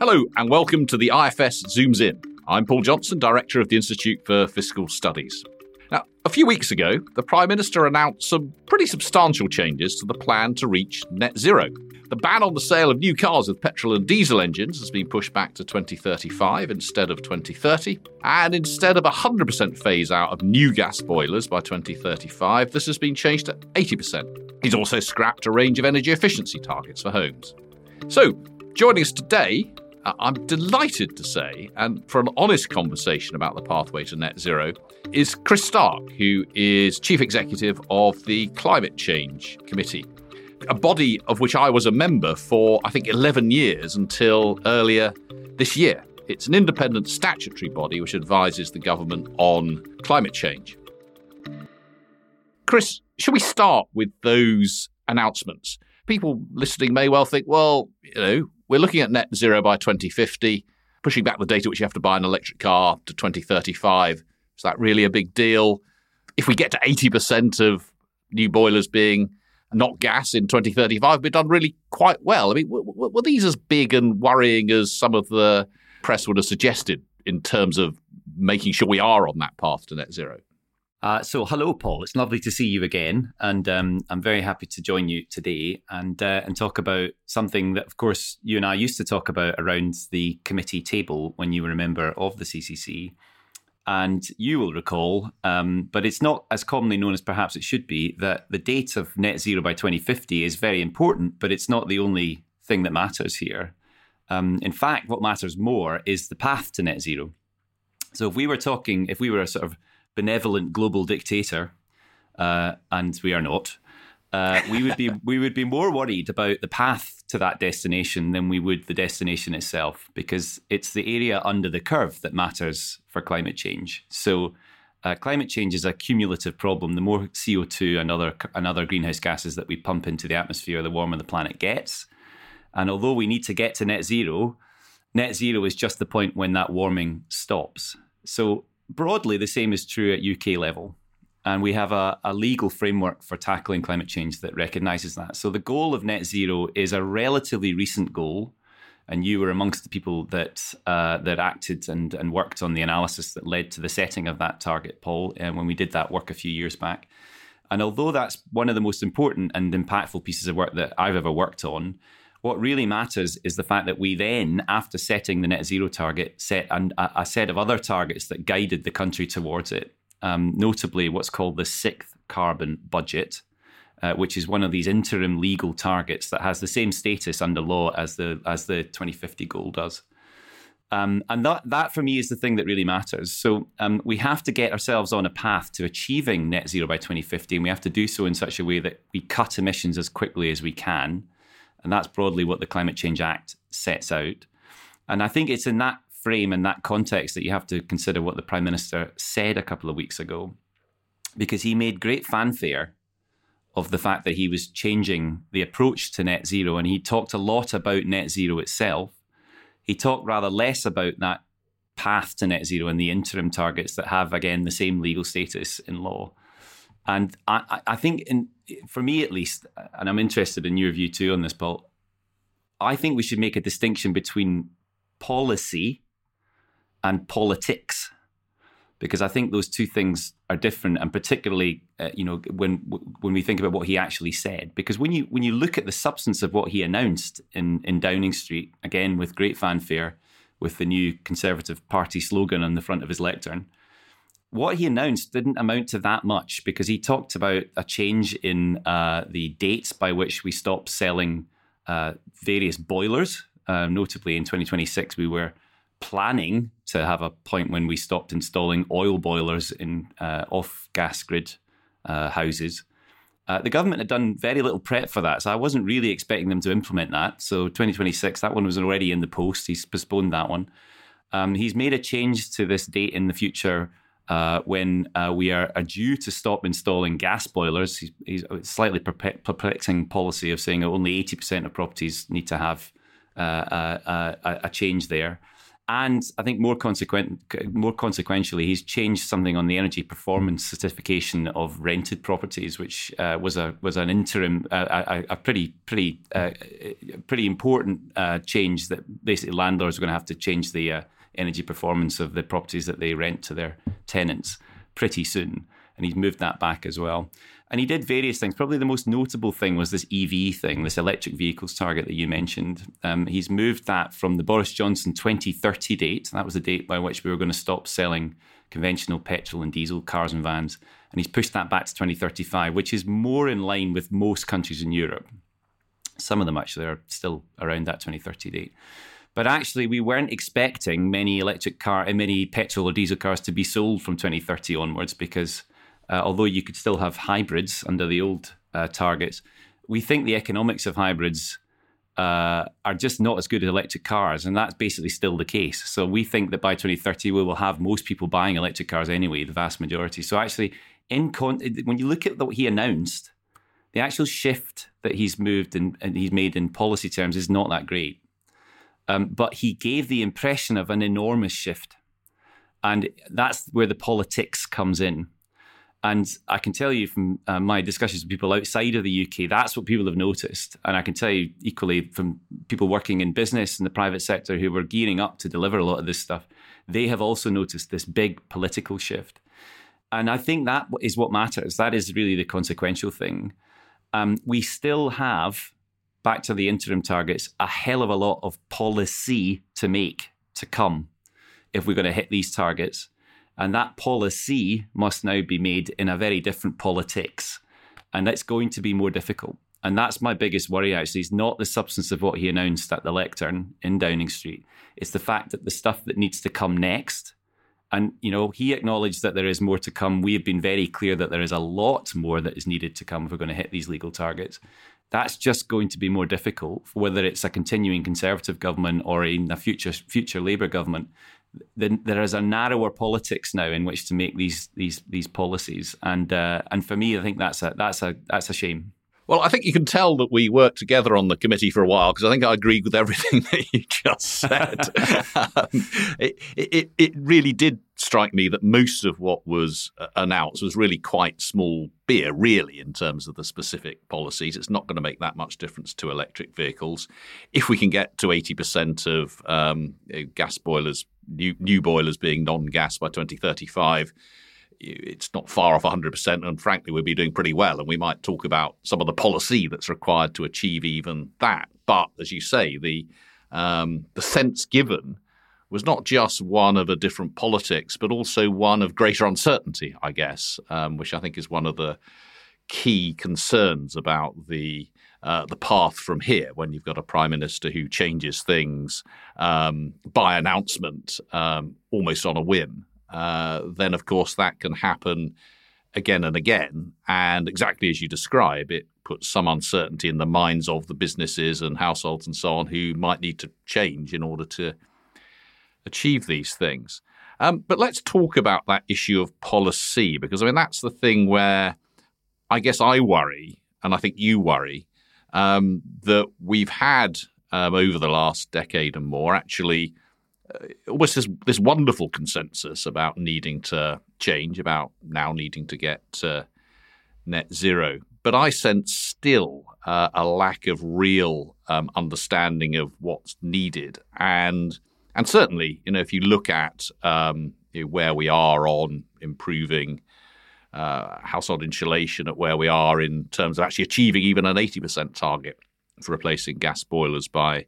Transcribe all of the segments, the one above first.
Hello, and welcome to the IFS Zooms In. I'm Paul Johnson, Director of the Institute for Fiscal Studies. Now, a few weeks ago, the Prime Minister announced some pretty substantial changes to the plan to reach net zero. The ban on the sale of new cars with petrol and diesel engines has been pushed back to 2035 instead of 2030. And instead of a 100% phase out of new gas boilers by 2035, this has been changed to 80%. He's also scrapped a range of energy efficiency targets for homes. So, joining us today I'm delighted to say, and for an honest conversation about the pathway to net zero, is Chris Stark, who is Chief Executive of the Climate Change Committee, a body of which I was a member for, I think, 11 years until earlier this year. It's an independent statutory body which advises the government on climate change. Chris, should we start with those announcements? People listening may well think, well, you know, we're looking at net zero by 2050, pushing back the date at which you have to buy an electric car to 2035. Is that really a big deal? If we get to 80% of new boilers being not gas in 2035, we've done really quite well. I mean, were, were these as big and worrying as some of the press would have suggested in terms of making sure we are on that path to net zero? Uh, so, hello, Paul. It's lovely to see you again, and um, I'm very happy to join you today and uh, and talk about something that, of course, you and I used to talk about around the committee table when you were a member of the CCC, and you will recall, um, but it's not as commonly known as perhaps it should be, that the date of net zero by 2050 is very important, but it's not the only thing that matters here. Um, in fact, what matters more is the path to net zero. So, if we were talking, if we were a sort of benevolent global dictator, uh, and we are not, uh, we would be we would be more worried about the path to that destination than we would the destination itself, because it's the area under the curve that matters for climate change. So. Uh, climate change is a cumulative problem. The more CO2 and other, and other greenhouse gases that we pump into the atmosphere, the warmer the planet gets. And although we need to get to net zero, net zero is just the point when that warming stops. So broadly, the same is true at UK level. And we have a, a, legal framework for tackling climate change that recognizes that. So the goal of net zero is a relatively recent goal. And you were amongst the people that uh, that acted and, and worked on the analysis that led to the setting of that target, Paul, uh, when we did that work a few years back. And although that's one of the most important and impactful pieces of work that I've ever worked on, what really matters is the fact that we then, after setting the net zero target, set an, a, a, set of other targets that guided the country towards it. Um, notably, what's called the sixth carbon budget, uh, which is one of these interim legal targets that has the same status under law as the as the 2050 goal does. Um, and that, that for me is the thing that really matters. So um, we have to get ourselves on a path to achieving net zero by 2050, and we have to do so in such a way that we cut emissions as quickly as we can. And that's broadly what the Climate Change Act sets out. And I think it's in that frame and that context that you have to consider what the Prime Minister said a couple of weeks ago, because he made great fanfare of the fact that he was changing the approach to net zero. And he talked a lot about net zero itself. He talked rather less about that path to net zero and the interim targets that have, again, the same legal status in law. And I, I think, in, for me at least, and I'm interested in your view too on this, Paul, I think we should make a distinction between policy and politics because I think those two things are different, and particularly, uh, you know, when when we think about what he actually said, because when you when you look at the substance of what he announced in in Downing Street, again with great fanfare, with the new Conservative Party slogan on the front of his lectern, what he announced didn't amount to that much because he talked about a change in uh, the dates by which we stopped selling uh, various boilers. Uh, notably, in 2026, we were planning to have a point when we stopped installing oil boilers in uh, off gas grid uh, houses. Uh, the government had done very little prep for that, so I wasn't really expecting them to implement that. So 2026, that one was already in the post. He's postponed that one. Um, he's made a change to this date in the future uh, when uh, we are, are, due to stop installing gas boilers. He's, he's a slightly perplexing policy of saying only 80% of properties need to have uh, a, a, change there. And I think more consequent, more consequentially, he's changed something on the energy performance certification of rented properties, which uh, was a was an interim, uh, a, a, pretty pretty uh, pretty important uh, change that basically landlords are going to have to change the uh, energy performance of the properties that they rent to their tenants pretty soon. And he's moved that back as well. And he did various things. Probably the most notable thing was this EV thing, this electric vehicles target that you mentioned. Um, he's moved that from the Boris Johnson 2030 date. That was the date by which we were going to stop selling conventional petrol and diesel cars and vans. And he's pushed that back to 2035, which is more in line with most countries in Europe. Some of them actually are still around that 2030 date. But actually, we weren't expecting many electric car, and many petrol or diesel cars to be sold from 2030 onwards because uh, although you could still have hybrids under the old uh, targets, we think the economics of hybrids uh, are just not as good as electric cars, and that's basically still the case. So we think that by 2030 we will have most people buying electric cars anyway, the vast majority. So actually, in con- when you look at what he announced, the actual shift that he's moved and he's made in policy terms is not that great. Um, but he gave the impression of an enormous shift, and that's where the politics comes in. And I can tell you from uh, my discussions with people outside of the UK, that's what people have noticed. And I can tell you equally from people working in business in the private sector who were gearing up to deliver a lot of this stuff, they have also noticed this big political shift. And I think that is what matters. That is really the consequential thing. Um, we still have, back to the interim targets, a hell of a lot of policy to make to come if we're going to hit these targets. And that policy must now be made in a very different politics. And it's going to be more difficult. And that's my biggest worry, actually, is not the substance of what he announced at the lectern in Downing Street. It's the fact that the stuff that needs to come next. And, you know, he acknowledged that there is more to come. We have been very clear that there is a lot more that is needed to come if we're going to hit these legal targets. That's just going to be more difficult, whether it's a continuing Conservative government or in a future future Labour government Then there is a narrower politics now in which to make these these these policies, and uh, and for me, I think that's a that's a that's a shame. Well, I think you can tell that we worked together on the committee for a while because I think I agreed with everything that you just said. um, it, it, it really did strike me that most of what was uh, announced was really quite small beer, really, in terms of the specific policies. It's not going to make that much difference to electric vehicles. If we can get to 80% of um, gas boilers, new, new boilers being non gas by 2035, it's not far off 100%. And frankly, we'd be doing pretty well. And we might talk about some of the policy that's required to achieve even that. But as you say, the um, the sense given was not just one of a different politics, but also one of greater uncertainty, I guess, um, which I think is one of the key concerns about the uh, the path from here when you've got a prime minister who changes things um, by announcement um, almost on a whim uh, then of course that can happen again and again. And exactly as you describe, it puts some uncertainty in the minds of the businesses and households and so on who might need to change in order to achieve these things. Um, but let's talk about that issue of policy, because I mean, that's the thing where I guess I worry, and I think you worry, um, that we've had um, over the last decade and more actually almost this this wonderful consensus about needing to change, about now needing to get to net zero. But I sense still uh, a lack of real um, understanding of what's needed, and and certainly, you know, if you look at um, you know, where we are on improving uh, household insulation, at where we are in terms of actually achieving even an eighty percent target for replacing gas boilers by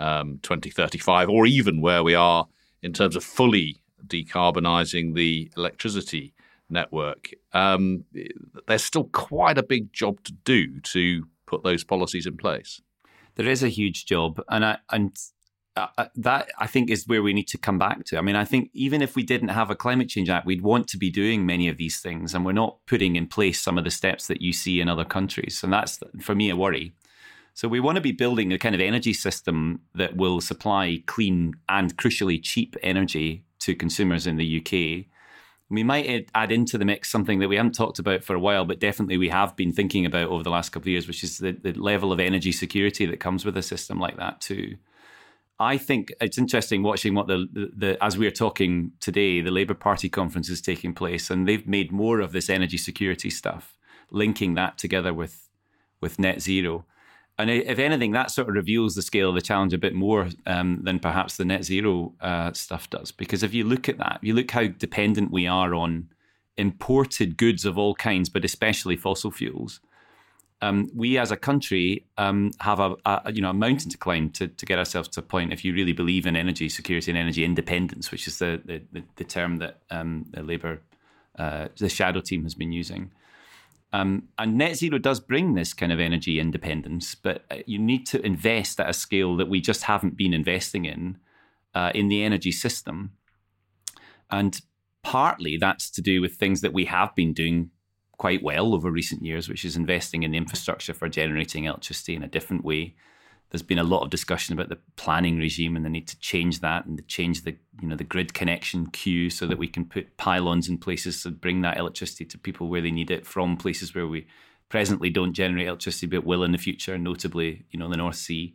um, 2035, or even where we are in terms of fully decarbonising the electricity network. Um, there's still quite a big job to do to put those policies in place. There is a huge job, and I, and uh, uh, that I think is where we need to come back to. I mean, I think even if we didn't have a climate change act, we'd want to be doing many of these things, and we're not putting in place some of the steps that you see in other countries, and that's for me a worry. So we want to be building a kind of energy system that will supply clean and crucially cheap energy to consumers in the UK. We might add into the mix something that we haven't talked about for a while, but definitely we have been thinking about over the last couple of years, which is the, the level of energy security that comes with a system like that too. I think it's interesting watching what the, the, the, as we're talking today, the Labour Party conference is taking place, and they've made more of this energy security stuff, linking that together with with net zero. And if anything, that sort of reveals the scale of the challenge a bit more um, than perhaps the net zero uh, stuff does. Because if you look at that, you look how dependent we are on imported goods of all kinds, but especially fossil fuels, um, we as a country um, have a, a, you know a mountain to climb to, to get ourselves to a point. If you really believe in energy security and energy independence, which is the the, the term that um, the Labour uh, the shadow team has been using, um, and net zero does bring this kind of energy independence, but uh, you need to invest at a scale that we just haven't been investing in uh, in the energy system, and partly that's to do with things that we have been doing quite well over recent years, which is investing in the infrastructure for generating electricity in a different way. There's been a lot of discussion about the planning regime and the need to change that and to change the you know the grid connection queue so that we can put pylons in places to bring that electricity to people where they need it from places where we presently don't generate electricity but will in the future, notably you know the North Sea.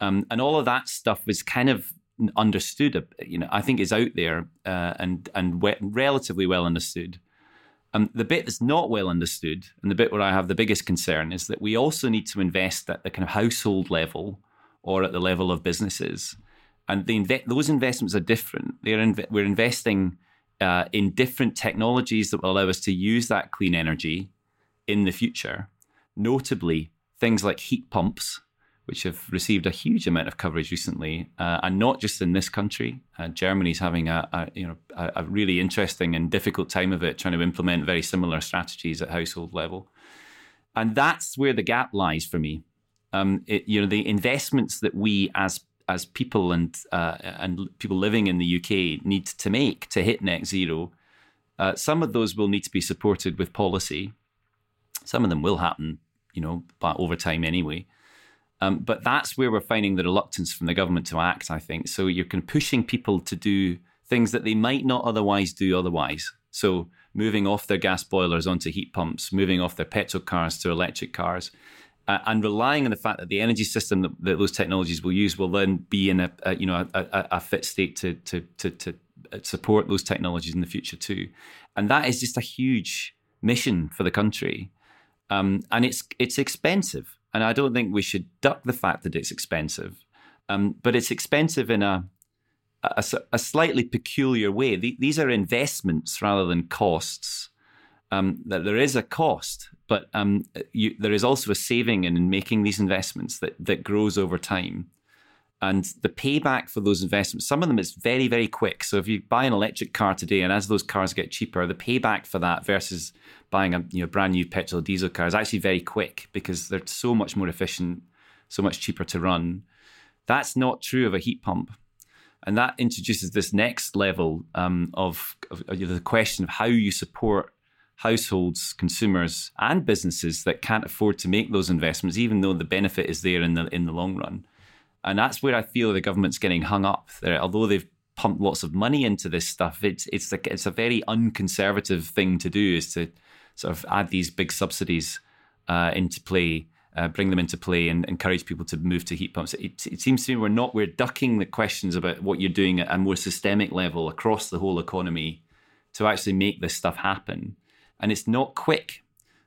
Um, and all of that stuff was kind of understood. You know, I think is out there uh, and and we- relatively well understood. Um, the bit that's not well understood, and the bit where I have the biggest concern, is that we also need to invest at the kind of household level or at the level of businesses. And the those investments are different. Inv- we're investing uh, in different technologies that will allow us to use that clean energy in the future, notably things like heat pumps, which have received a huge amount of coverage recently, uh, and not just in this country. Uh, Germany's having a, a you know a, a, really interesting and difficult time of it, trying to implement very similar strategies at household level, and that's where the gap lies for me. Um, it, you know, the investments that we as as people and uh, and people living in the UK need to make to hit net zero. Uh, some of those will need to be supported with policy. Some of them will happen, you know, but over time anyway. Um, but that's where we're finding the reluctance from the government to act, I think. So you're kind of pushing people to do things that they might not otherwise do otherwise. So moving off their gas boilers onto heat pumps, moving off their petrol cars to electric cars, uh, and relying on the fact that the energy system that, that, those technologies will use will then be in a, a you know a, a, a, fit state to, to to to support those technologies in the future too. And that is just a huge mission for the country, um, and it's it's expensive. And I don't think we should duck the fact that it's expensive. Um, but it's expensive in a, a, a slightly peculiar way. The, these are investments rather than costs. Um, that there is a cost, but um, you, there is also a saving in making these investments that, that grows over time. And the payback for those investments, some of them is very, very quick. So if you buy an electric car today, and as those cars get cheaper, the payback for that versus buying a you know brand new petrol diesel car is actually very quick because they're so much more efficient, so much cheaper to run. That's not true of a heat pump, and that introduces this next level um, of, of, of the question of how you support households, consumers, and businesses that can't afford to make those investments, even though the benefit is there in the in the long run. And that's where I feel the government's getting hung up. There, although they've pumped lots of money into this stuff, it's it's a, it's a very unconservative thing to do. Is to sort of add these big subsidies uh, into play, uh, bring them into play, and encourage people to move to heat pumps. It, it, seems to me we're not we're ducking the questions about what you're doing at a more systemic level across the whole economy to actually make this stuff happen, and it's not quick.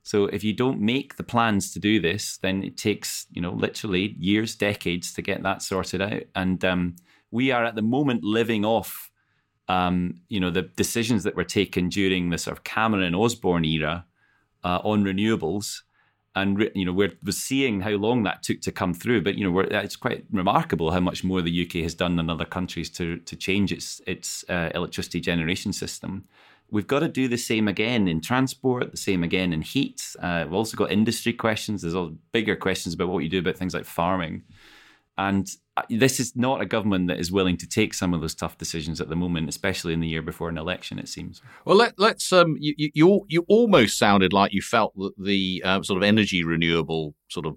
So if you don't make the plans to do this, then it takes you know literally years, decades to get that sorted out. And um, we are at the moment living off um, you know, the decisions that were taken during the sort of Cameron Osborne era uh, on renewables. And you know we're, we're seeing how long that took to come through, but you know it's quite remarkable how much more the UK has done than other countries to to change its its uh, electricity generation system. We've got to do the same again in transport, the same again in heat. Uh, we've also got industry questions. There's all bigger questions about what you do about things like farming. And uh, this is not a government that is willing to take some of those tough decisions at the moment, especially in the year before an election. It seems. Well, let, us Um, you, you you almost sounded like you felt that the uh, sort of energy renewable sort of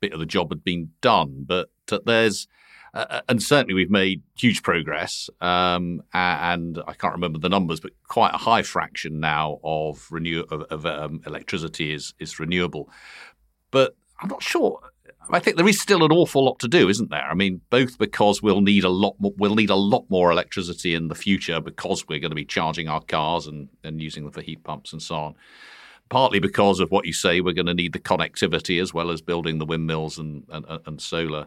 bit of the job had been done, but uh, there's. Uh, uh, and certainly, we've made huge progress, um, and I can't remember the numbers, but quite a high fraction now of renew of, of um, electricity is is renewable. But I'm not sure I think there is still an awful lot to do, isn't there? I mean, both because we'll need a lot more, we'll need a lot more electricity in the future because we're going to be charging our cars and, and using them for heat pumps and so on. Partly because of what you say, we're going to need the connectivity as well as building the windmills and, and, and solar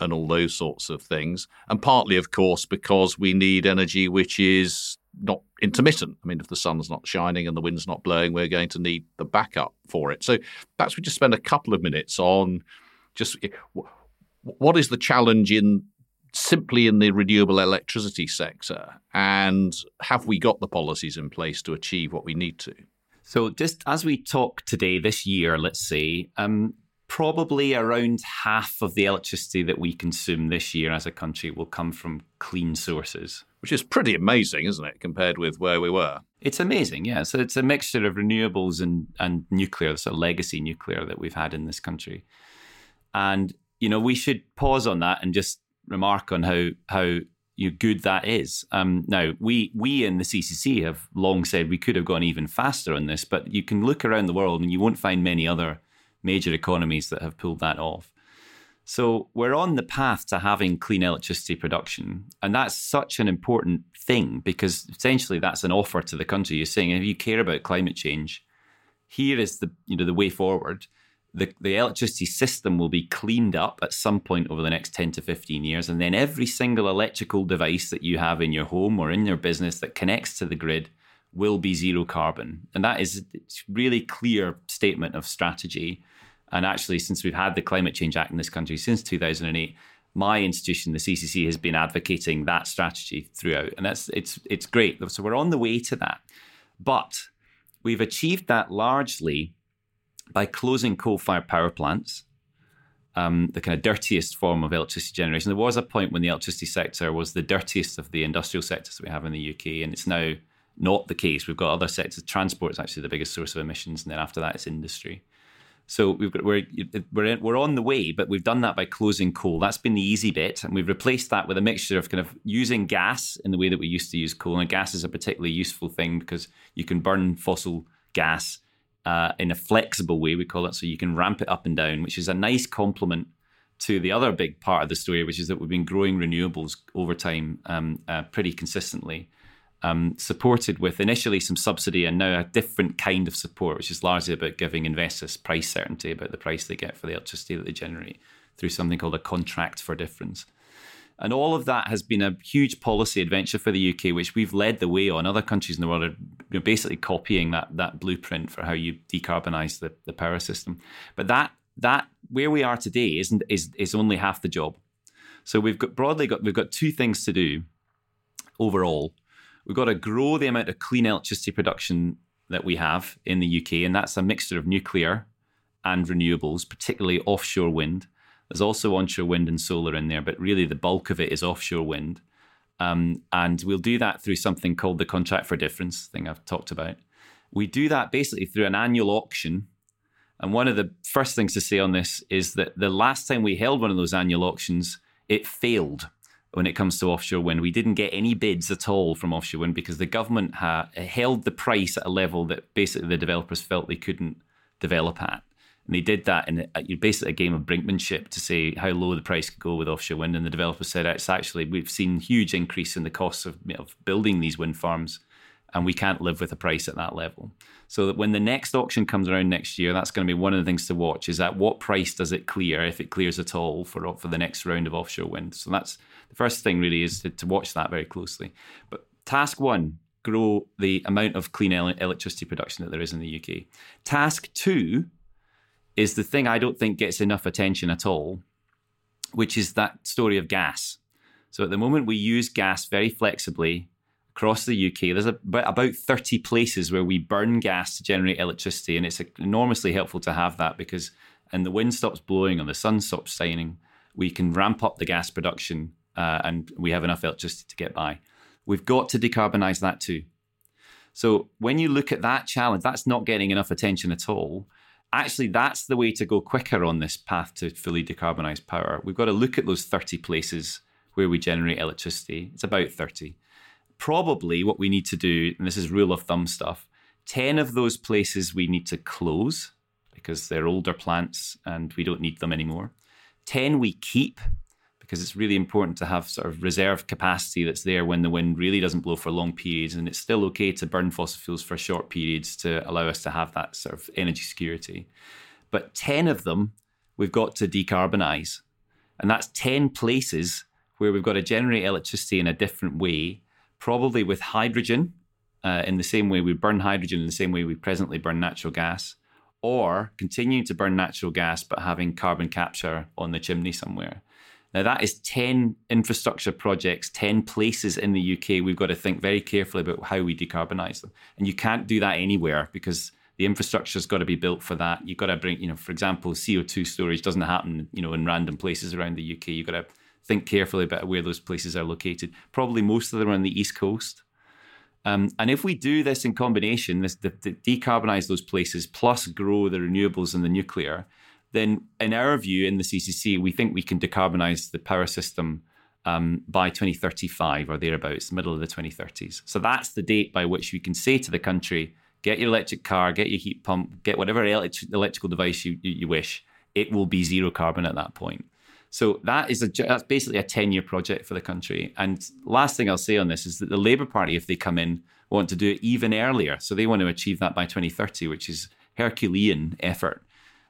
and all those sorts of things. And partly, of course, because we need energy which is not intermittent. I mean, if the sun's not shining and the wind's not blowing, we're going to need the backup for it. So perhaps we just spend a couple of minutes on just what is the challenge in simply in the renewable electricity sector, and have we got the policies in place to achieve what we need to? So, just as we talk today, this year, let's say, um, probably around half of the electricity that we consume this year as a country will come from clean sources. Which is pretty amazing, isn't it, compared with where we were? It's amazing, yeah. So it's a mixture of renewables and, and nuclear, sort of legacy nuclear that we've had in this country. And, you know, we should pause on that and just remark on how how you good that is. Um, now, we we in the CCC have long said we could have gone even faster on this, but you can look around the world and you won't find many other major economies that have pulled that off. So we're on the path to having clean electricity production, and that's such an important thing because essentially that's an offer to the country. You're saying if you care about climate change, here is the you know the way forward the, the electricity system will be cleaned up at some point over the next 10 to 15 years. And then every single electrical device that you have in your home or in your business that connects to the grid will be zero carbon. And that is a really clear statement of strategy. And actually, since we've had the Climate Change Act in this country since 2008, my institution, the CCC, has been advocating that strategy throughout. And that's it's it's great. So we're on the way to that. But we've achieved that largely by closing coal-fired power plants, um, the kind of dirtiest form of electricity generation. There was a point when the electricity sector was the dirtiest of the industrial sectors that we have in the UK, and it's now not the case. We've got other sectors. Transport is actually the biggest source of emissions, and then after that, it's industry. So we've got, we're we're we're on the way, but we've done that by closing coal. That's been the easy bit, and we've replaced that with a mixture of kind of using gas in the way that we used to use coal. And gas is a particularly useful thing because you can burn fossil gas uh, in a flexible way, we call it, so you can ramp it up and down, which is a nice complement to the other big part of the story, which is that we've been growing renewables over time um, uh, pretty consistently, um, supported with initially some subsidy and now a different kind of support, which is largely about giving investors price certainty about the price they get for the electricity that they generate through something called a contract for difference. And all of that has been a huge policy adventure for the UK, which we've led the way on. Other countries in the world are basically copying that that blueprint for how you decarbonize the, the power system. But that that where we are today isn't is is only half the job. So we've got broadly got we've got two things to do overall. We've got to grow the amount of clean electricity production that we have in the UK, and that's a mixture of nuclear and renewables, particularly offshore wind. There's also onshore wind and solar in there, but really the bulk of it is offshore wind. Um, and we'll do that through something called the contract for difference thing I've talked about. We do that basically through an annual auction. And one of the first things to say on this is that the last time we held one of those annual auctions, it failed when it comes to offshore wind. We didn't get any bids at all from offshore wind because the government ha- held the price at a level that basically the developers felt they couldn't develop at. And they did that in a, basically a game of brinkmanship to say how low the price could go with offshore wind. And the developers said it's actually we've seen huge increase in the costs of, of building these wind farms, and we can't live with a price at that level. So that when the next auction comes around next year, that's going to be one of the things to watch. Is at what price does it clear, if it clears at all, for for the next round of offshore wind? So that's the first thing really is to, to watch that very closely. But task one grow the amount of clean electricity production that there is in the UK. Task two is the thing I don't think gets enough attention at all, which is that story of gas. So at the moment, we use gas very flexibly across the UK. There's about 30 places where we burn gas to generate electricity, and it's enormously helpful to have that because, and the wind stops blowing and the sun stops shining, we can ramp up the gas production uh, and we have enough electricity to get by. We've got to decarbonize that too. So when you look at that challenge, that's not getting enough attention at all actually that's the way to go quicker on this path to fully decarbonized power. We've got to look at those 30 places where we generate electricity. It's about 30. Probably what we need to do, and this is rule of thumb stuff, 10 of those places we need to close because they're older plants and we don't need them anymore. 10 we keep because it's really important to have sort of reserve capacity that's there when the wind really doesn't blow for long periods. And it's still okay to burn fossil fuels for short periods to allow us to have that sort of energy security. But 10 of them we've got to decarbonize. And that's 10 places where we've got to generate electricity in a different way, probably with hydrogen, uh, in the same way we burn hydrogen, in the same way we presently burn natural gas, or continuing to burn natural gas but having carbon capture on the chimney somewhere. Now, that is 10 infrastructure projects, 10 places in the UK. We've got to think very carefully about how we decarbonise them. And you can't do that anywhere because the infrastructure's got to be built for that. You've got to bring, you know, for example, CO2 storage doesn't happen, you know, in random places around the UK. You've got to think carefully about where those places are located. Probably most of them are on the East Coast. Um, and if we do this in combination, this the, the decarbonize those places plus grow the renewables and the nuclear, then in our view in the CCC, we think we can decarbonize the power system um, by 2035 or thereabouts, middle of the 2030s. So that's the date by which we can say to the country, get your electric car, get your heat pump, get whatever electrical device you, you wish. It will be zero carbon at that point. So that is a that's basically a 10 year project for the country. And last thing I'll say on this is that the Labour Party, if they come in, want to do it even earlier. So they want to achieve that by 2030, which is Herculean effort.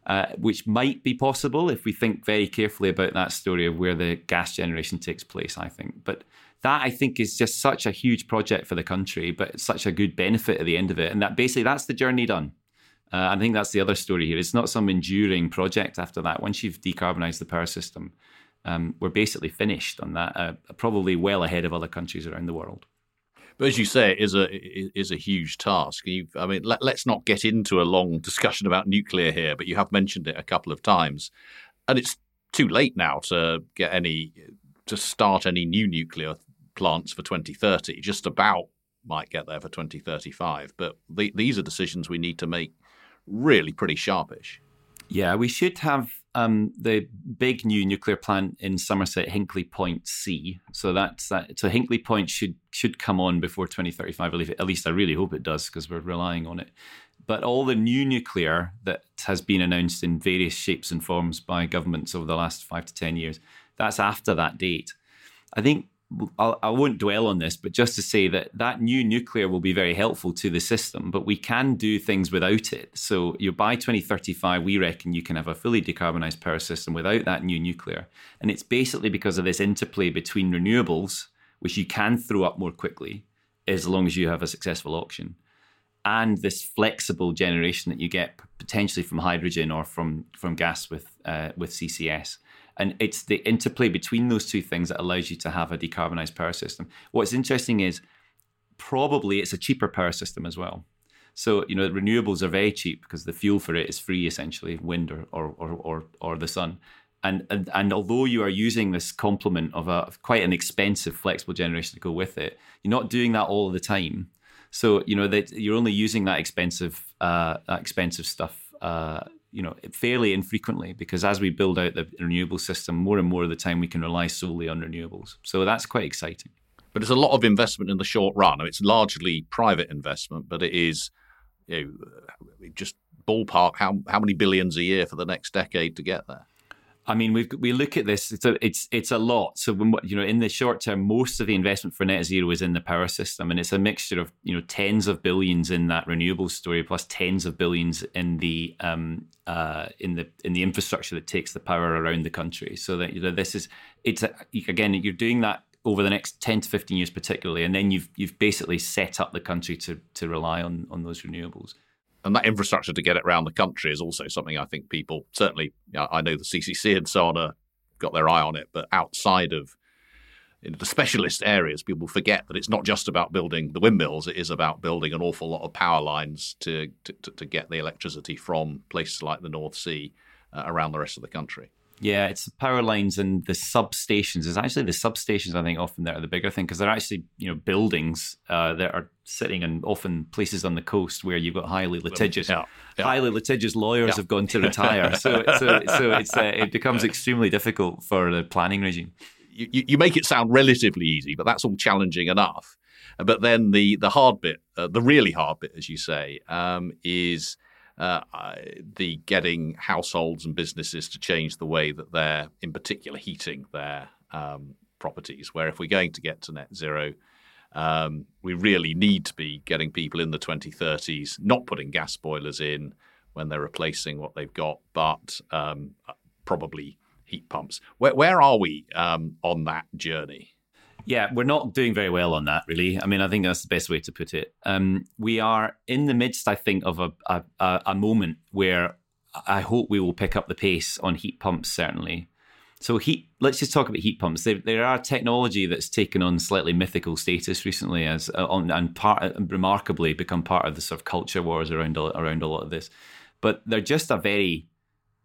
Uh, which might be possible if we think very carefully about that story of where the gas generation takes place, I think. But that I think is just such a huge project for the country, but such a good benefit at the end of it. And that basically that's the journey done. Uh, I think that's the other story here. It's not some enduring project after that. Once you've decarbonised the power system, um, we're basically finished on that, uh, probably well ahead of other countries around the world. But as you say, it is a is a huge task. You've, I mean, let, us not get into a long discussion about nuclear here, but you have mentioned it a couple of times, and it's too late now to get any to start any new nuclear plants for 2030. Just about might get there for 2035, but the, these are decisions we need to make really pretty sharpish. Yeah, we should have um, the big new nuclear plant in Somerset, Hinkley Point C. So that's that. So Hinkley Point should should come on before 2035. I believe. At least I really hope it does because we're relying on it. But all the new nuclear that has been announced in various shapes and forms by governments over the last five to ten years, that's after that date. I think I not dwell on this, but just to say that that new nuclear will be very helpful to the system, but we can do things without it. So, you by 2035, we reckon you can have a fully decarbonised power system without that new nuclear, and it's basically because of this interplay between renewables, which you can throw up more quickly as long as you have a successful auction, and this flexible generation that you get potentially from hydrogen or from from gas with uh, with CCS and it's the interplay between those two things that allows you to have a decarbonized power system. What's interesting is probably it's a cheaper power system as well. So, you know, renewables are very cheap because the fuel for it is free essentially, wind or or or or, or the sun. And, and and although you are using this complement of a quite an expensive flexible generation to go with it, you're not doing that all the time. So you know that you're only using that expensive uh, that expensive stuff uh, you know fairly infrequently because as we build out the renewable system more and more of the time we can rely solely on renewables. So that's quite exciting. But it's a lot of investment in the short run. It's largely private investment but it is you know, just ballpark how how many billions a year for the next decade to get there I mean, we we look at this. It's a it's it's a lot. So when, you know, in the short term, most of the investment for net zero is in the power system, and it's a mixture of you know tens of billions in that renewable story, plus tens of billions in the um uh in the in the infrastructure that takes the power around the country. So that you know, this is it's a, again you're doing that over the next 10 to 15 years particularly and then you've you've basically set up the country to to rely on on those renewables and that infrastructure to get it around the country is also something I think people certainly. I know the CCC and so on have got their eye on it, but outside of the specialist areas, people forget that it's not just about building the windmills; it is about building an awful lot of power lines to to, to get the electricity from places like the North Sea uh, around the rest of the country. Yeah, it's the power lines and the substations. It's actually the substations I think often that are the bigger thing because they're actually you know buildings uh, that are sitting in often places on the coast where you've got highly litigious, yeah, yeah. highly litigious lawyers yeah. have gone to retire. so so so it's uh, it becomes extremely difficult for the planning regime. You, you make it sound relatively easy, but that's all challenging enough. But then the the hard bit, uh, the really hard bit, as you say, um, is uh, the getting households and businesses to change the way that they're, in particular, heating their um, properties. Where if we're going to get to net zero, um, we really need to be getting people in the 2030s not putting gas boilers in when they're replacing what they've got, but um, probably heat pumps. Where, where are we um, on that journey? Yeah, we're not doing very well on that, really. I mean, I think that's the best way to put it. Um, we are in the midst, I think, of a, a, a moment where I hope we will pick up the pace on heat pumps, certainly. So heat. Let's just talk about heat pumps. There, there are technology that's taken on slightly mythical status recently, as uh, on, and part, remarkably become part of the sort of culture wars around around a lot of this. But they're just a very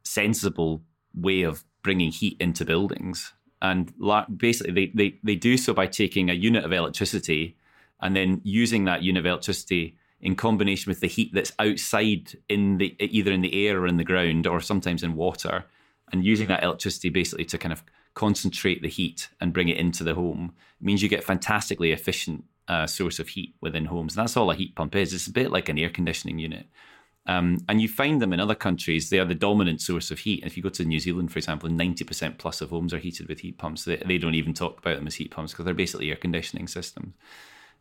sensible way of bringing heat into buildings, and la- basically they, they they do so by taking a unit of electricity and then using that unit of electricity in combination with the heat that's outside in the either in the air or in the ground or sometimes in water and using that electricity basically to kind of concentrate the heat and bring it into the home means you get fantastically efficient uh, source of heat within homes. And that's all a heat pump is. It's a bit like an air conditioning unit. Um, and you find them in other countries, they are the dominant source of heat. If you go to New Zealand, for example, 90% plus of homes are heated with heat pumps. They, they don't even talk about them as heat pumps because they're basically air conditioning systems.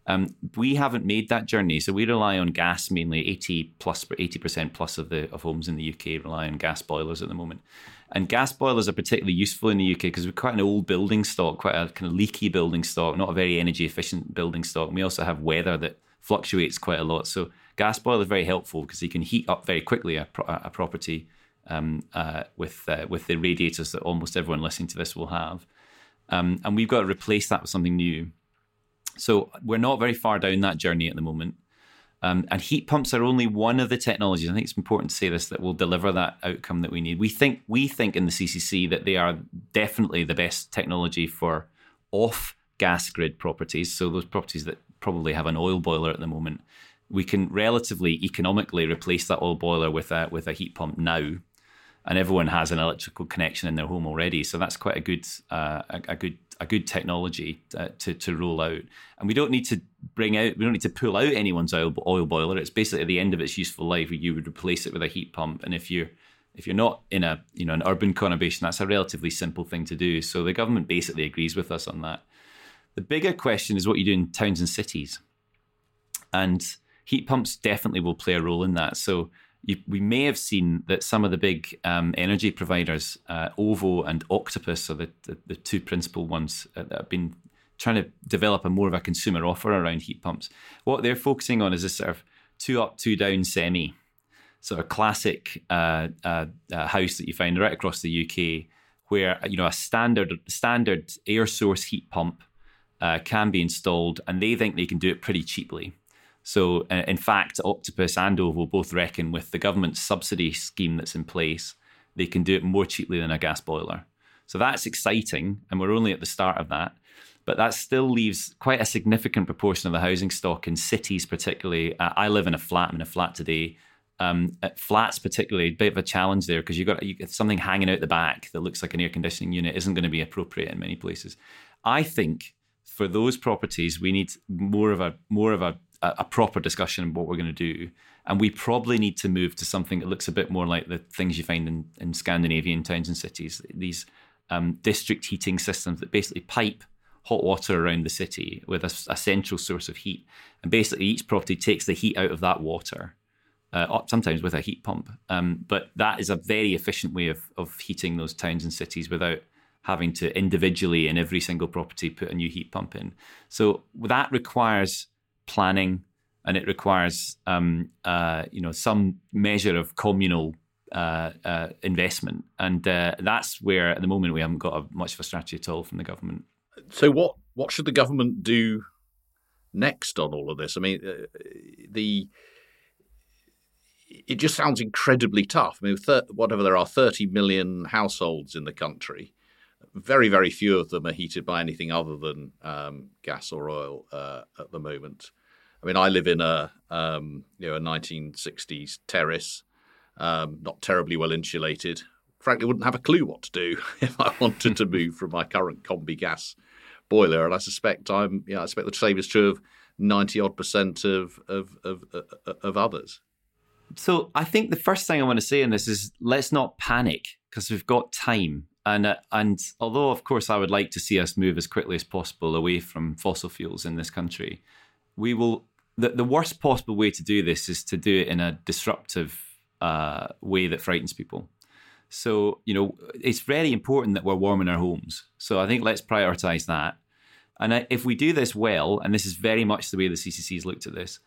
Um, we haven't made that journey, so we rely on gas mainly. Eighty plus, eighty percent plus of the of homes in the UK rely on gas boilers at the moment. And gas boilers are particularly useful in the UK because we're quite an old building stock, quite a kind of leaky building stock, not a very energy efficient building stock. And we also have weather that fluctuates quite a lot. So gas boiler is very helpful because you can heat up very quickly a, a property um, uh, with uh, with the radiators that almost everyone listening to this will have. Um, and we've got to replace that with something new. So we're not very far down that journey at the moment. Um, and heat pumps are only one of the technologies. I think it's important to say this that will deliver that outcome that we need. We think we think in the CCC that they are definitely the best technology for off gas grid properties. So those properties that probably have an oil boiler at the moment, we can relatively economically replace that oil boiler with a with a heat pump now, and everyone has an electrical connection in their home already. So that's quite a good uh, a, a, good a good technology uh, to to roll out. And we don't need to bring out we don't need to pull out anyone's oil, oil boiler. It's basically at the end of its useful life. You would replace it with a heat pump, and if you're if you're not in a you know an urban conurbation, that's a relatively simple thing to do. So the government basically agrees with us on that. The bigger question is what you do in towns and cities, and heat pumps definitely will play a role in that. So you, we may have seen that some of the big um, energy providers, uh, OVO and Octopus, are the, the, the two principal ones uh, that have been trying to develop a more of a consumer offer around heat pumps. What they're focusing on is this sort of two up, two down semi, sort of classic uh, uh, uh house that you find right across the UK, where you know a standard standard air source heat pump uh, can be installed, and they think they can do it pretty cheaply. So, uh, in fact, Octopus and OVO both reckon with the government subsidy scheme that's in place, they can do it more cheaply than a gas boiler. So that's exciting, and we're only at the start of that. But that still leaves quite a significant proportion of the housing stock in cities, particularly. Uh, I live in a flat. I'm in a flat today. Um, flats, particularly, a bit of a challenge there because you've got you, something hanging out the back that looks like an air conditioning unit isn't going to be appropriate in many places. I think for those properties, we need more of a more of a a, proper discussion of what we're going to do. And we probably need to move to something that looks a bit more like the things you find in, in Scandinavian towns and cities. These um, district heating systems that basically pipe hot water around the city with a, a, central source of heat. And basically, each property takes the heat out of that water, uh, sometimes with a heat pump. Um, but that is a very efficient way of, of heating those towns and cities without having to individually in every single property put a new heat pump in. So that requires planning, and it requires um, uh, you know some measure of communal uh, uh, investment, and uh, that's where at the moment we haven't got a, much of a strategy at all from the government. So what what should the government do next on all of this? I mean, uh, the it just sounds incredibly tough. I mean, thir- whatever there are, 30 million households in the country. Very, very few of them are heated by anything other than um, gas or oil uh, at the moment. I mean, I live in a um, you know a 1960s terrace, um, not terribly well insulated. Frankly, wouldn't have a clue what to do if I wanted to move from my current combi gas boiler. And I suspect I'm, I expect the same is true of ninety odd percent of of of, of others. So I think the first thing I want to say in this is let's not panic because we've got time. And uh, and although of course I would like to see us move as quickly as possible away from fossil fuels in this country, we will. The, the worst possible way to do this is to do it in a disruptive uh, way that frightens people. So you know it's very important that we're warming our homes. So I think let's prioritize that. And if we do this well, and this is very much the way the CCC has looked at this,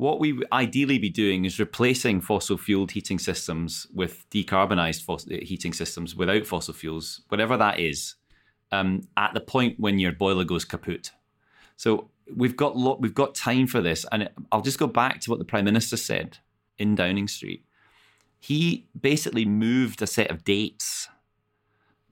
what we ideally be doing is replacing fossil fueled heating systems with decarbonized fos- uh, heating systems without fossil fuels, whatever that is, um, at the point when your boiler goes kaput. So we've got lo- we've got time for this, and I'll just go back to what the prime minister said in Downing Street. He basically moved a set of dates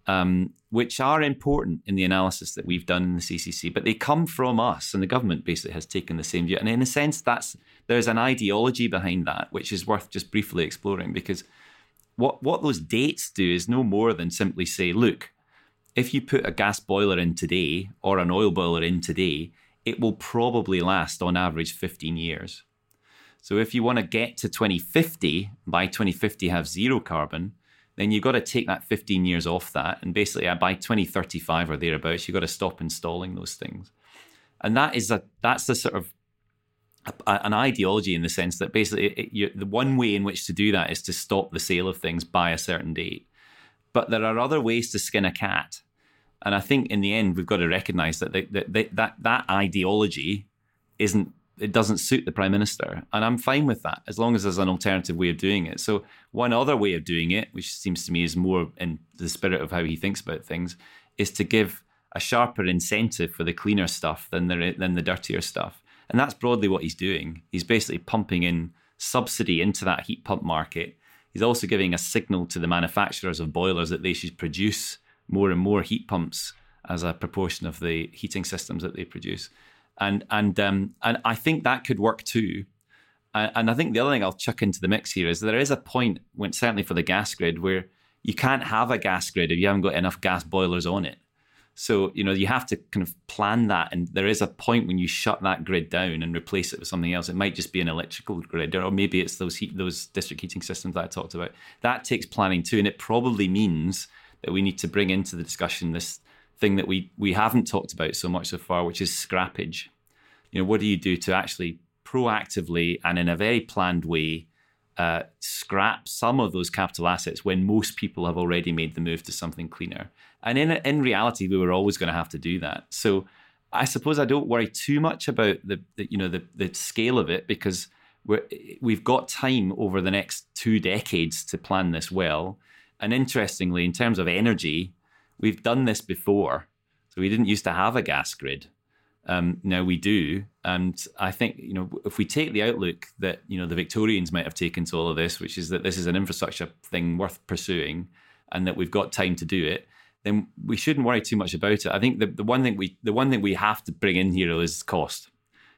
um, which are important in the analysis that we've done in the CCC, but they come from us, and the government basically has taken the same view. And in a sense, that's there's an ideology behind that, which is worth just briefly exploring, because what what those dates do is no more than simply say, look, if you put a gas boiler in today or an oil boiler in today, it will probably last on average 15 years. So if you want to get to 2050, by 2050 have zero carbon, then you've got to take that 15 years off that. And basically, uh, by 2035 or thereabouts, you've got to stop installing those things. And that is a that's the sort of an ideology in the sense that basically it, you, the one way in which to do that is to stop the sale of things by a certain date. But there are other ways to skin a cat. And I think in the end, we've got to recognize that that, that, that ideology isn't it doesn't suit the prime minister, and I'm fine with that as long as there's an alternative way of doing it. So one other way of doing it, which seems to me is more in the spirit of how he thinks about things, is to give a sharper incentive for the cleaner stuff than the than the dirtier stuff, and that's broadly what he's doing. He's basically pumping in subsidy into that heat pump market. He's also giving a signal to the manufacturers of boilers that they should produce more and more heat pumps as a proportion of the heating systems that they produce and and um, and I think that could work too. And I think the other thing I'll chuck into the mix here is there is a point when certainly for the gas grid where you can't have a gas grid if you haven't got enough gas boilers on it. So you know you have to kind of plan that, and there is a point when you shut that grid down and replace it with something else. It might just be an electrical grid, or maybe it's those heat, those district heating systems that I talked about. That takes planning too, and it probably means that we need to bring into the discussion this thing that we we haven't talked about so much so far, which is scrappage. You know, what do you do to actually proactively and in a very planned way uh, scrap some of those capital assets when most people have already made the move to something cleaner? And in in reality, we were always going to have to do that. So I suppose I don't worry too much about the, the you know the the scale of it because we're, we've got time over the next two decades to plan this well. And interestingly, in terms of energy, we've done this before. So we didn't used to have a gas grid. Um, now we do, and I think you know if we take the outlook that you know the Victorians might have taken to all of this, which is that this is an infrastructure thing worth pursuing, and that we've got time to do it, then we shouldn't worry too much about it. I think the, the one thing we the one thing we have to bring in here is cost.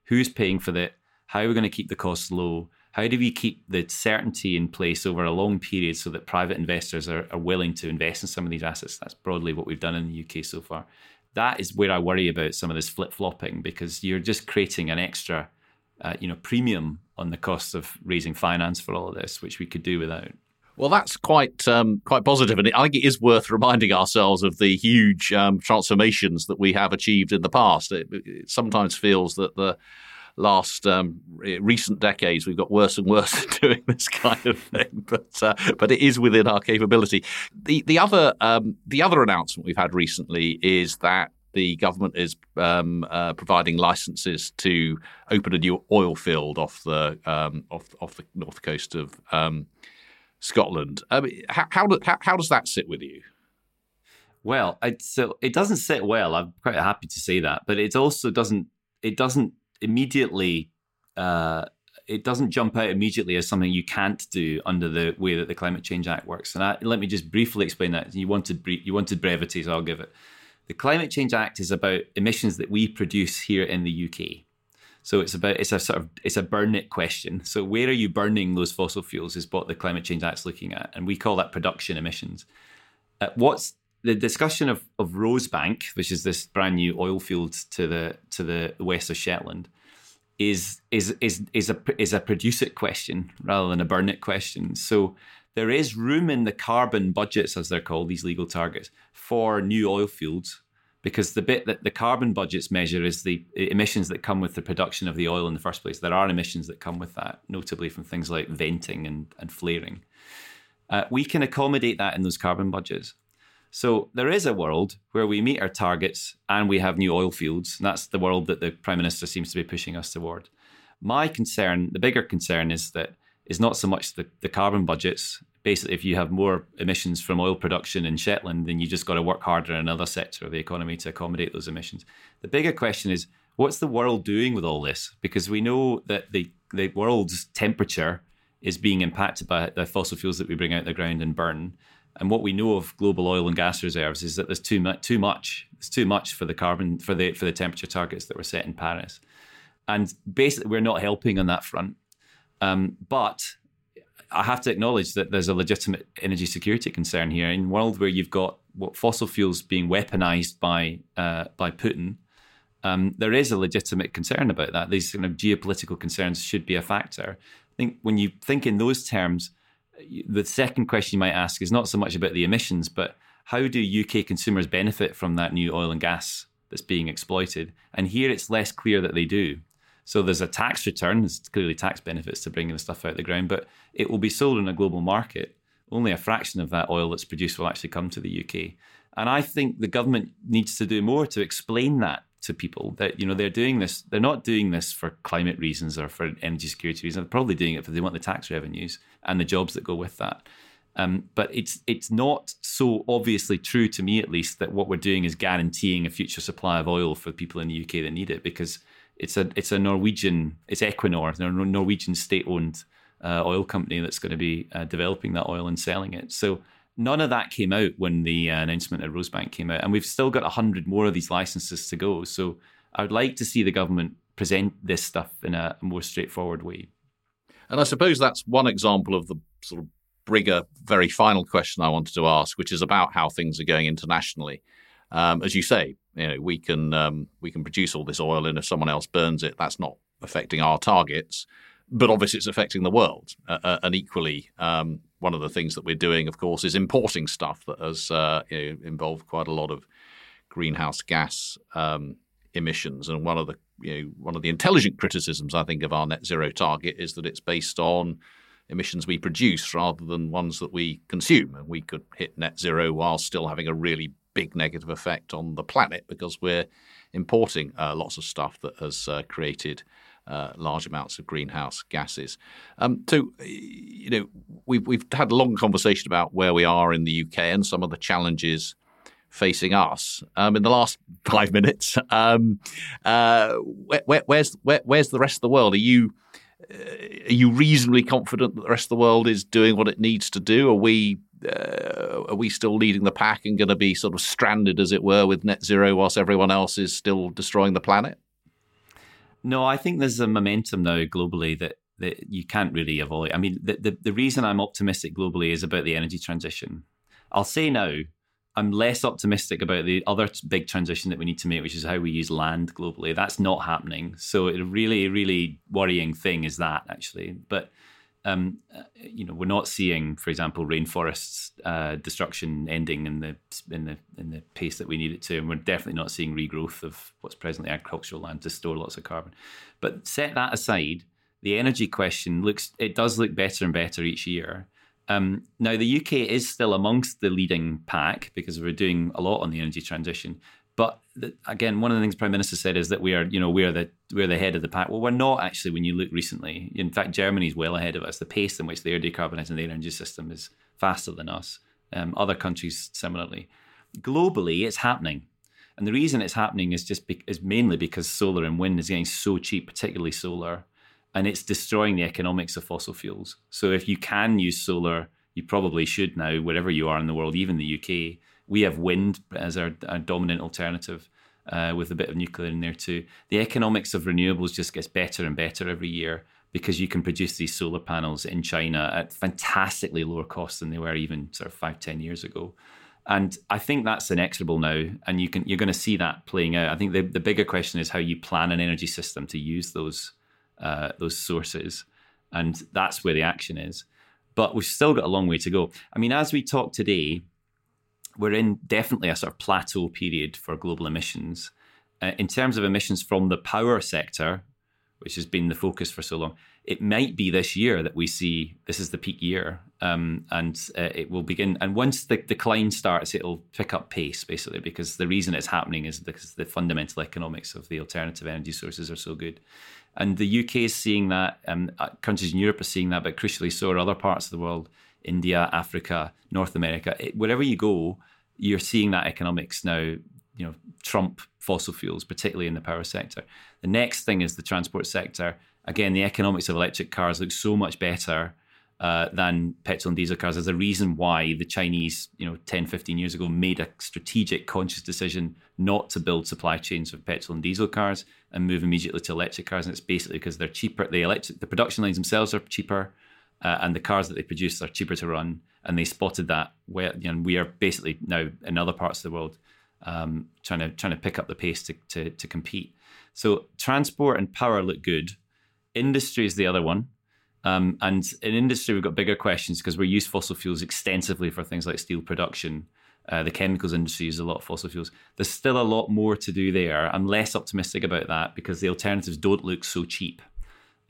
Who's paying for that? How are we going to keep the costs low? How do we keep the certainty in place over a long period so that private investors are, are willing to invest in some of these assets? That's broadly what we've done in the UK so far. That is where I worry about some of this flip flopping because you're just creating an extra, uh, you know, premium on the cost of raising finance for all of this, which we could do without. Well, that's quite um, quite positive, and I think it is worth reminding ourselves of the huge um, transformations that we have achieved in the past. It, it sometimes feels that the last um, recent decades we've got worse and worse at doing this kind of thing, but uh, but it is within our capability. The the other um, the other announcement we've had recently is that the government is um, uh, providing licenses to open a new oil field off the um, off off the north coast of um, Scotland. I mean, how how, how, how does that sit with you? Well, so it doesn't sit well. I'm quite happy to say that, but it also doesn't. It doesn't immediately uh, it doesn't jump out immediately as something you can't do under the way that the Climate Change Act works. And I, let me just briefly explain that. You wanted you wanted brevity, so I'll give it. The Climate Change Act is about emissions that we produce here in the UK. So it's about it's a sort of it's a burn it question. So where are you burning those fossil fuels is what the Climate Change Act's looking at, and we call that production emissions. Uh, what's the discussion of, of Rosebank, which is this brand new oil field to the to the west of Shetland, is is is is a is a produce it question rather than a burn it question. So there is room in the carbon budgets, as they're called, these legal targets, for new oil fields, because the bit that the carbon budgets measure is the emissions that come with the production of the oil in the first place. There are emissions that come with that, notably from things like venting and, and flaring. Uh, we can accommodate that in those carbon budgets. So there is a world where we meet our targets and we have new oil fields. And that's the world that the Prime Minister seems to be pushing us toward. My concern, the bigger concern, is that is not so much the, the carbon budgets. Basically, if you have more emissions from oil production in Shetland, then you just got to work harder in another sector of the economy to accommodate those emissions. The bigger question is what's the world doing with all this? Because we know that the, the world's temperature is being impacted by the fossil fuels that we bring out the ground and burn. And what we know of global oil and gas reserves is that there's too much. Too much. It's too much for the carbon for the for the temperature targets that were set in Paris. And basically, we're not helping on that front. Um, but I have to acknowledge that there's a legitimate energy security concern here in a world where you've got what fossil fuels being weaponized by uh, by Putin. Um, there is a legitimate concern about that. These kind of geopolitical concerns should be a factor. I think when you think in those terms, the second question you might ask is not so much about the emissions, but how do UK consumers benefit from that new oil and gas that's being exploited? And here it's less clear that they do. So there's a tax return, there's clearly tax benefits to bringing the stuff out of the ground, but it will be sold in a global market. Only a fraction of that oil that's produced will actually come to the UK. And I think the government needs to do more to explain that to people that you know they're doing this they're not doing this for climate reasons or for energy security reasons they're probably doing it because they want the tax revenues and the jobs that go with that um, but it's it's not so obviously true to me at least that what we're doing is guaranteeing a future supply of oil for people in the UK that need it because it's a it's a Norwegian it's Equinor a Norwegian state owned uh, oil company that's going to be uh, developing that oil and selling it so none of that came out when the uh, announcement at Rosebank came out, and we've still got hundred more of these licenses to go. So I would like to see the government present this stuff in a more straightforward way. And I suppose that's one example of the sort of bigger, very final question I wanted to ask, which is about how things are going internationally. Um, as you say, you know, we can um, we can produce all this oil, and if someone else burns it, that's not affecting our targets but obviously it's affecting the world. Uh, uh, and equally, um, one of the things that we're doing, of course, is importing stuff that has uh, you know, involved quite a lot of greenhouse gas um, emissions. And one of the you know, one of the intelligent criticisms I think of our net zero target is that it's based on emissions we produce rather than ones that we consume. And we could hit net zero while still having a really big negative effect on the planet because we're importing uh, lots of stuff that has uh, created uh, large amounts of greenhouse gases. Um, so, you know, we've we've had a long conversation about where we are in the UK and some of the challenges facing us. Um, in the last five minutes, um, uh, where, where, where's where, where's the rest of the world? Are you uh, are you reasonably confident that the rest of the world is doing what it needs to do? Are we uh, are we still leading the pack and going to be sort of stranded, as it were, with net zero whilst everyone else is still destroying the planet? No, I think there's a momentum now globally that that you can't really avoid. I mean, the, the, the reason I'm optimistic globally is about the energy transition. I'll say now, I'm less optimistic about the other big transition that we need to make, which is how we use land globally. That's not happening. So, a really, really worrying thing is that actually. But um, uh, you know, we're not seeing, for example, rainforests uh, destruction ending in the in the in the pace that we need it to, and we're definitely not seeing regrowth of what's presently agricultural land to store lots of carbon. But set that aside, the energy question looks it does look better and better each year. Um, now the UK is still amongst the leading pack because we're doing a lot on the energy transition, but again, one of the things Prime Minister said is that we are, you know, we're the we're the head of the pack. Well, we're not actually. When you look recently, in fact, Germany is well ahead of us. The pace in which they are decarbonising their energy system is faster than us. Um, other countries similarly. Globally, it's happening, and the reason it's happening is just be- is mainly because solar and wind is getting so cheap, particularly solar, and it's destroying the economics of fossil fuels. So if you can use solar, you probably should now, wherever you are in the world, even the UK we have wind as our, our dominant alternative. Uh, with a bit of nuclear in there too. The economics of renewables just gets better and better every year because you can produce these solar panels in China at fantastically lower costs than they were even sort of five, ten years ago. And I think that's inexorable now, and you can you're going to see that playing out. I think the, the bigger question is how you plan an energy system to use those uh, those sources, and that's where the action is. But we've still got a long way to go. I mean, as we talk today, we're in definitely a sort of plateau period for global emissions. Uh, in terms of emissions from the power sector, which has been the focus for so long, it might be this year that we see this is the peak year, um, and uh, it will begin. And once the decline starts, it'll pick up pace, basically, because the reason it's happening is because the fundamental economics of the alternative energy sources are so good. And the UK is seeing that, um, uh, countries in Europe are seeing that, but crucially so are other parts of the world, India, Africa, North America. It, wherever you go, you're seeing that economics now, you know, trump fossil fuels, particularly in the power sector. The next thing is the transport sector. Again, the economics of electric cars look so much better uh, than petrol and diesel cars. There's a reason why the Chinese, you know, 10, 15 years ago made a strategic, conscious decision not to build supply chains of petrol and diesel cars and move immediately to electric cars. And it's basically because they're cheaper. The electric, the production lines themselves are cheaper, uh, and the cars that they produce are cheaper to run. And they spotted that. Where you know, we are basically now in other parts of the world um, trying to trying to pick up the pace to, to to compete. So transport and power look good. Industry is the other one. Um, and in industry, we've got bigger questions because we use fossil fuels extensively for things like steel production. Uh, the chemicals industry uses a lot of fossil fuels. There's still a lot more to do there. I'm less optimistic about that because the alternatives don't look so cheap.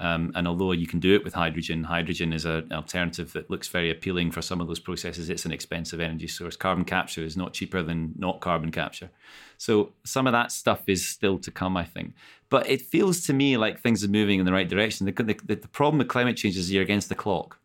Um, and although you can do it with hydrogen, hydrogen is a, an alternative that looks very appealing for some of those processes. It's an expensive energy source. Carbon capture is not cheaper than not carbon capture. So some of that stuff is still to come, I think. But it feels to me like things are moving in the right direction. The, the, the problem with climate change is you're against the clock.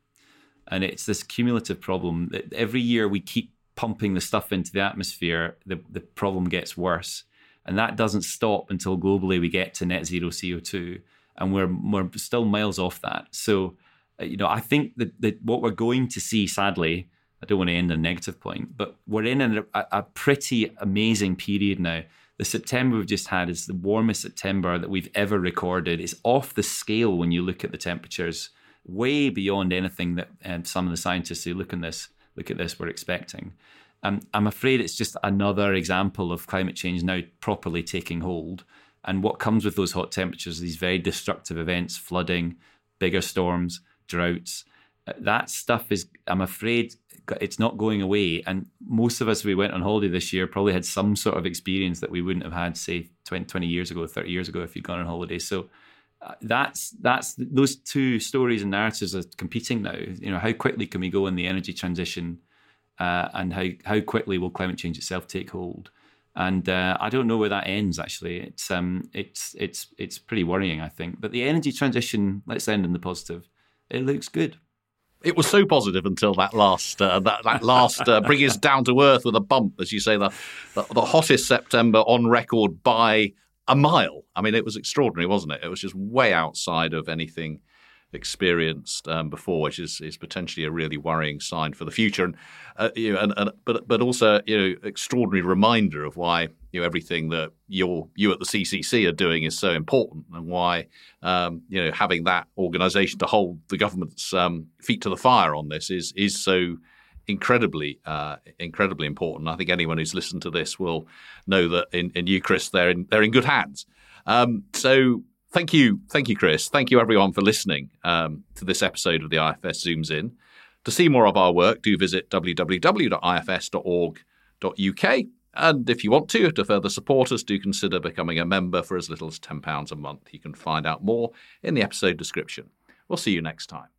And it's this cumulative problem that every year we keep pumping the stuff into the atmosphere, the, the problem gets worse. And that doesn't stop until globally we get to net zero CO2 and we're we're still miles off that. So, uh, you know, I think that, that what we're going to see, sadly, I don't want to end on a negative point, but we're in a, a pretty amazing period now. The September we've just had is the warmest September that we've ever recorded. It's off the scale when you look at the temperatures, way beyond anything that um, some of the scientists who look at this look at this were expecting. Um, I'm afraid it's just another example of climate change now properly taking hold. And what comes with those hot temperatures, these very destructive events, flooding, bigger storms, droughts, uh, that stuff is, I'm afraid, it's not going away. And most of us, we went on holiday this year, probably had some sort of experience that we wouldn't have had, say, 20, 20 years ago, 30 years ago, if you'd gone on holiday. So uh, that's that's those two stories and narratives are competing now. You know, how quickly can we go in the energy transition, uh, and how how quickly will climate change itself take hold? And uh, I don't know where that ends. Actually, it's um, it's it's it's pretty worrying, I think. But the energy transition, let's end in the positive. It looks good. It was so positive until that last uh, that that last uh, bring us down to earth with a bump, as you say, the, the the hottest September on record by a mile. I mean, it was extraordinary, wasn't it? It was just way outside of anything experienced um, before, which is, is potentially a really worrying sign for the future. And, uh, you know, and, and, but but also you know extraordinary reminder of why you know everything that you you at the CCC are doing is so important, and why um, you know having that organisation to hold the government's um, feet to the fire on this is is so incredibly uh, incredibly important. I think anyone who's listened to this will know that in, in you, Chris, they're in they're in good hands. Um, so thank you, thank you, Chris. Thank you, everyone, for listening um, to this episode of the IFS Zooms In. To see more of our work, do visit www.ifs.org.uk. And if you want to, to further support us, do consider becoming a member for as little as £10 a month. You can find out more in the episode description. We'll see you next time.